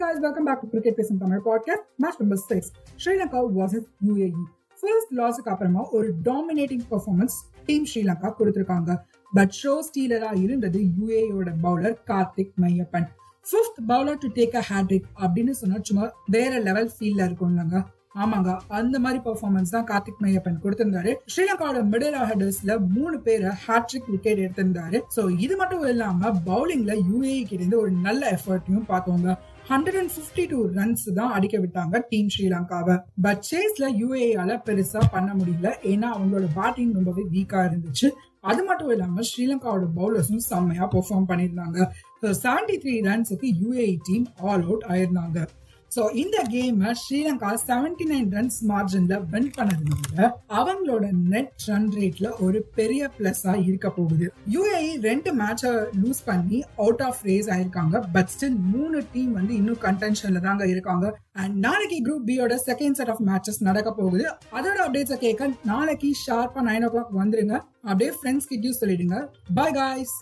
guys, welcome back to Cricket Pace in Tamil podcast, match number 6. Sri UAE first லாஸுக்கு அப்புறமா ஒரு dominating performance team Sri Lanka கொடுத்துருக்காங்க. But show ஸ்டீலரா இருந்தது யூஏயோட bowler Karthik Meiyappan. Fifth bowler to take a hattrick அப்படின்னு சொன்னா சும்மா வேற level ஃபீல்ல இருக்கும்லங்க ஆமாங்க. அந்த மாதிரி பெர்ஃபார்மன்ஸ் தான் கார்த்திக் மையப்பன் கொடுத்திருந்தாரு. ஸ்ரீலங்காவோட மிடில் ஆர்டர்ஸ்ல மூணு பேரை ஹேட்ரிக் விக்கெட் எடுத்திருந்தாரு. சோ இது மட்டும் இல்லாம பவுலிங்ல யூஏஇ கிட்ட இருந்து ஒரு நல்ல எஃபர்ட்டையும் பார்த்தோங்க. Hundred and fifty two runs தான் அடிக்க விட்டாங்க டீம் ஸ்ரீலங்காவை. பட் சேஸ்ல யூஏஆல பெருசா பண்ண முடியல. ஏன்னா அவங்களோட பேட்டிங் ரொம்பவே வீக்கா இருந்துச்சு. அது மட்டும் இல்லாம ஸ்ரீலங்காவோட பவுலர்ஸும் செம்மையா பெர்ஃபார்ம் பண்ணியிருந்தாங்க. செவன்டி த்ரீ ரன்ஸுக்கு யூஏஇ டீம் ஆல் அவுட் ஆயிருந்தாங்க. ஸோ இந்த கேமை ஸ்ரீலங்கா செவன்டி நைன் ரன்ஸ் மார்ஜின்ல வின் பண்ணதுனால அவங்களோட நெட் ரன் ரேட்ல ஒரு பெரிய பிளஸ்ஸா இருக்க போகுது. யூஏஇ ரெண்டு மேட்சை லூஸ் பண்ணி அவுட் ஆஃப் ரேஸ் ஆயிருக்காங்க. பட் ஸ்டில் மூணு டீம் வந்து இன்னும் கண்டென்ஷன்ல தாங்க இருக்காங்க. அண்ட் நாளைக்கு குரூப் பியோட செகண்ட் செட் ஆஃப் மேட்சஸ் நடக்க போகுது. அதோட அப்டேட்ஸை கேட்க நாளைக்கு ஷார்ப்பா நைன் ஓ கிளாக் வந்துருங்க. அப்படியே ஃப்ரெண்ட்ஸ் கிட்டயும் சொல்லிடுங்க. Bye guys